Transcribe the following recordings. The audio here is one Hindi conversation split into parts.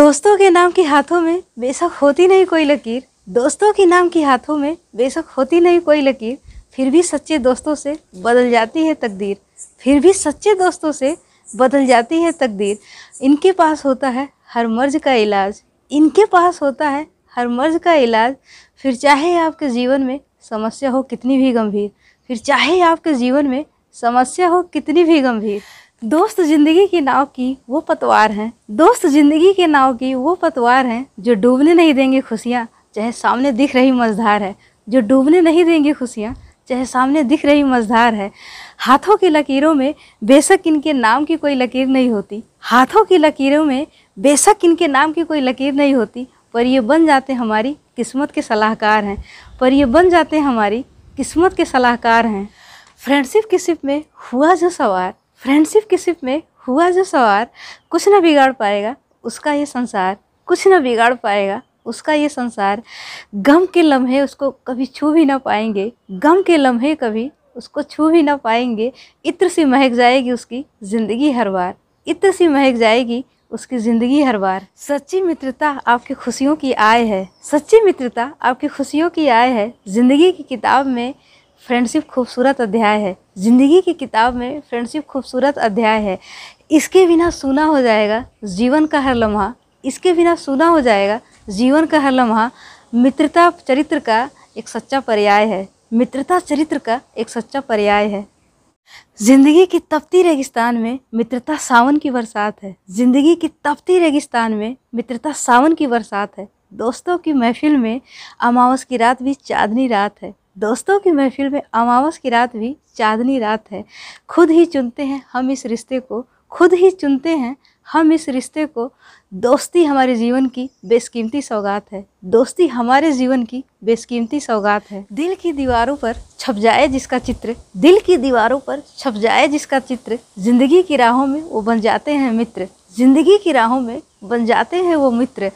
दोस्तों के नाम की हाथों में बेशक होती नहीं कोई लकीर। दोस्तों के नाम की हाथों में बेशक होती नहीं कोई लकीर। फिर भी सच्चे दोस्तों से बदल जाती है तकदीर। फिर भी सच्चे दोस्तों से बदल जाती है तकदीर। इनके पास होता है हर मर्ज का इलाज। इनके पास होता है हर मर्ज का इलाज। फिर चाहे आपके जीवन में समस्या हो कितनी भी गंभीर। फिर चाहे आपके जीवन में समस्या हो कितनी भी गंभीर। दोस्त ज़िंदगी की नाव की वो पतवार हैं। दोस्त ज़िंदगी के नाव की वो पतवार हैं, जो डूबने नहीं देंगे खुशियाँ, चाहे सामने दिख रही मझधार है। जो डूबने नहीं देंगे खुशियाँ, चाहे सामने दिख रही मझधार है। हाथों की लकीरों में बेशक इनके नाम की कोई लकीर नहीं होती। हाथों की लकीरों में बेशक इनके नाम की कोई लकीर नहीं होती। पर ये बन जाते हमारी किस्मत के सलाहकार हैं। पर ये बन जाते हमारी किस्मत के सलाहकार हैं। फ्रेंडशिप की सिप में हुआ जो सवार फ्रेंडशिप की सिप में हुआ जो सवार, कुछ ना बिगाड़ पाएगा, उसका ये संसार, कुछ ना बिगाड़ पाएगा, उसका ये संसार। गम के लम्हे उसको कभी छू भी ना पाएँगे, गम के लम्हे कभी उसको छू भी ना पाएँगे, इत्र सी महक जाएगी उसकी ज़िंदगी हर बार, इत्र सी महक जाएगी उसकी ज़िंदगी हर बार। सच्ची मित्रता आपकी खुशियों की आय है, सच्ची मित्रता आपकी खुशियों की आय है, ज़िंदगी की किताब में फ्रेंडशिप खूबसूरत अध्याय है। ज़िंदगी की किताब में फ्रेंडशिप खूबसूरत अध्याय है। इसके बिना सुना हो जाएगा, जीवन का हर लम्हा। इसके बिना सुना हो जाएगा, जीवन का हर लम्हा। मित्रता चरित्र का एक सच्चा पर्याय है। मित्रता चरित्र का एक सच्चा पर्याय है। ज़िंदगी की तपती रेगिस्तान में मित्रता सावन की बरसात है। ज़िंदगी की तपती रेगिस्तान में मित्रता सावन की बरसात है। दोस्तों की महफिल में अमावस की रात भी चांदनी रात है। दोस्तों की महफिल में अमावस की रात भी चांदनी रात है। खुद ही चुनते हैं हम इस रिश्ते को, खुद ही चुनते हैं हम इस रिश्ते को। दोस्ती हमारे जीवन की बेशकीमती सौगात है। दोस्ती हमारे जीवन की बेशकीमती सौगात है। दिल की दीवारों पर छप जाए जिसका चित्र, दिल की दीवारों पर छप जाए जिसका चित्र, ज़िंदगी की राहों में वो बन जाते हैं मित्र। ज़िंदगी की राहों में बन जाते हैं वो मित्र।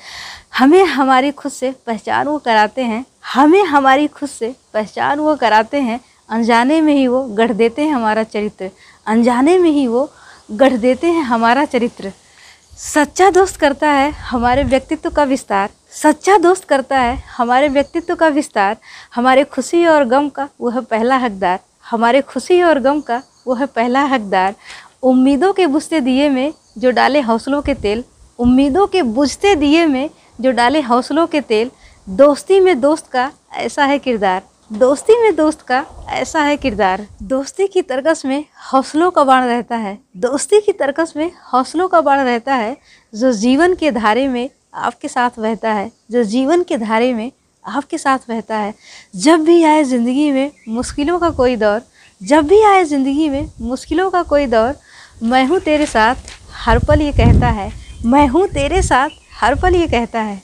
हमें हमारी खुद से पहचान वो कराते हैं हमें हमारी खुद से पहचान वो कराते हैं, अनजाने में ही वो गढ़ देते हैं हमारा चरित्र, अनजाने में ही वो गढ़ देते हैं हमारा चरित्र। सच्चा दोस्त करता है हमारे व्यक्तित्व का विस्तार, सच्चा दोस्त करता है हमारे व्यक्तित्व का विस्तार, हमारे खुशी और गम का वो है पहला हकदार, हमारे खुशी और गम का वो है पहला हकदार। उम्मीदों के बुझते दिए में जो डाले हौसलों के तेल, उम्मीदों के बुझते दिए में जो डाले हौसलों के तेल दोस्ती में दोस्त का ऐसा है किरदार। दोस्ती में दोस्त का ऐसा है किरदार। दोस्ती की तरकस में हौसलों का बाण रहता है। दोस्ती की तरकस में हौसलों का बाण रहता है, जो जीवन के धारे में आपके साथ बहता है। जो जीवन के धारे में आपके साथ बहता है। जब भी आए ज़िंदगी में मुश्किलों का कोई दौर, जब भी आए ज़िंदगी में मुश्किलों का कोई दौर, मैं हूँ तेरे साथ, हर पल ये कहता है। मैं हूँ तेरे साथ, हर पल ये कहता है।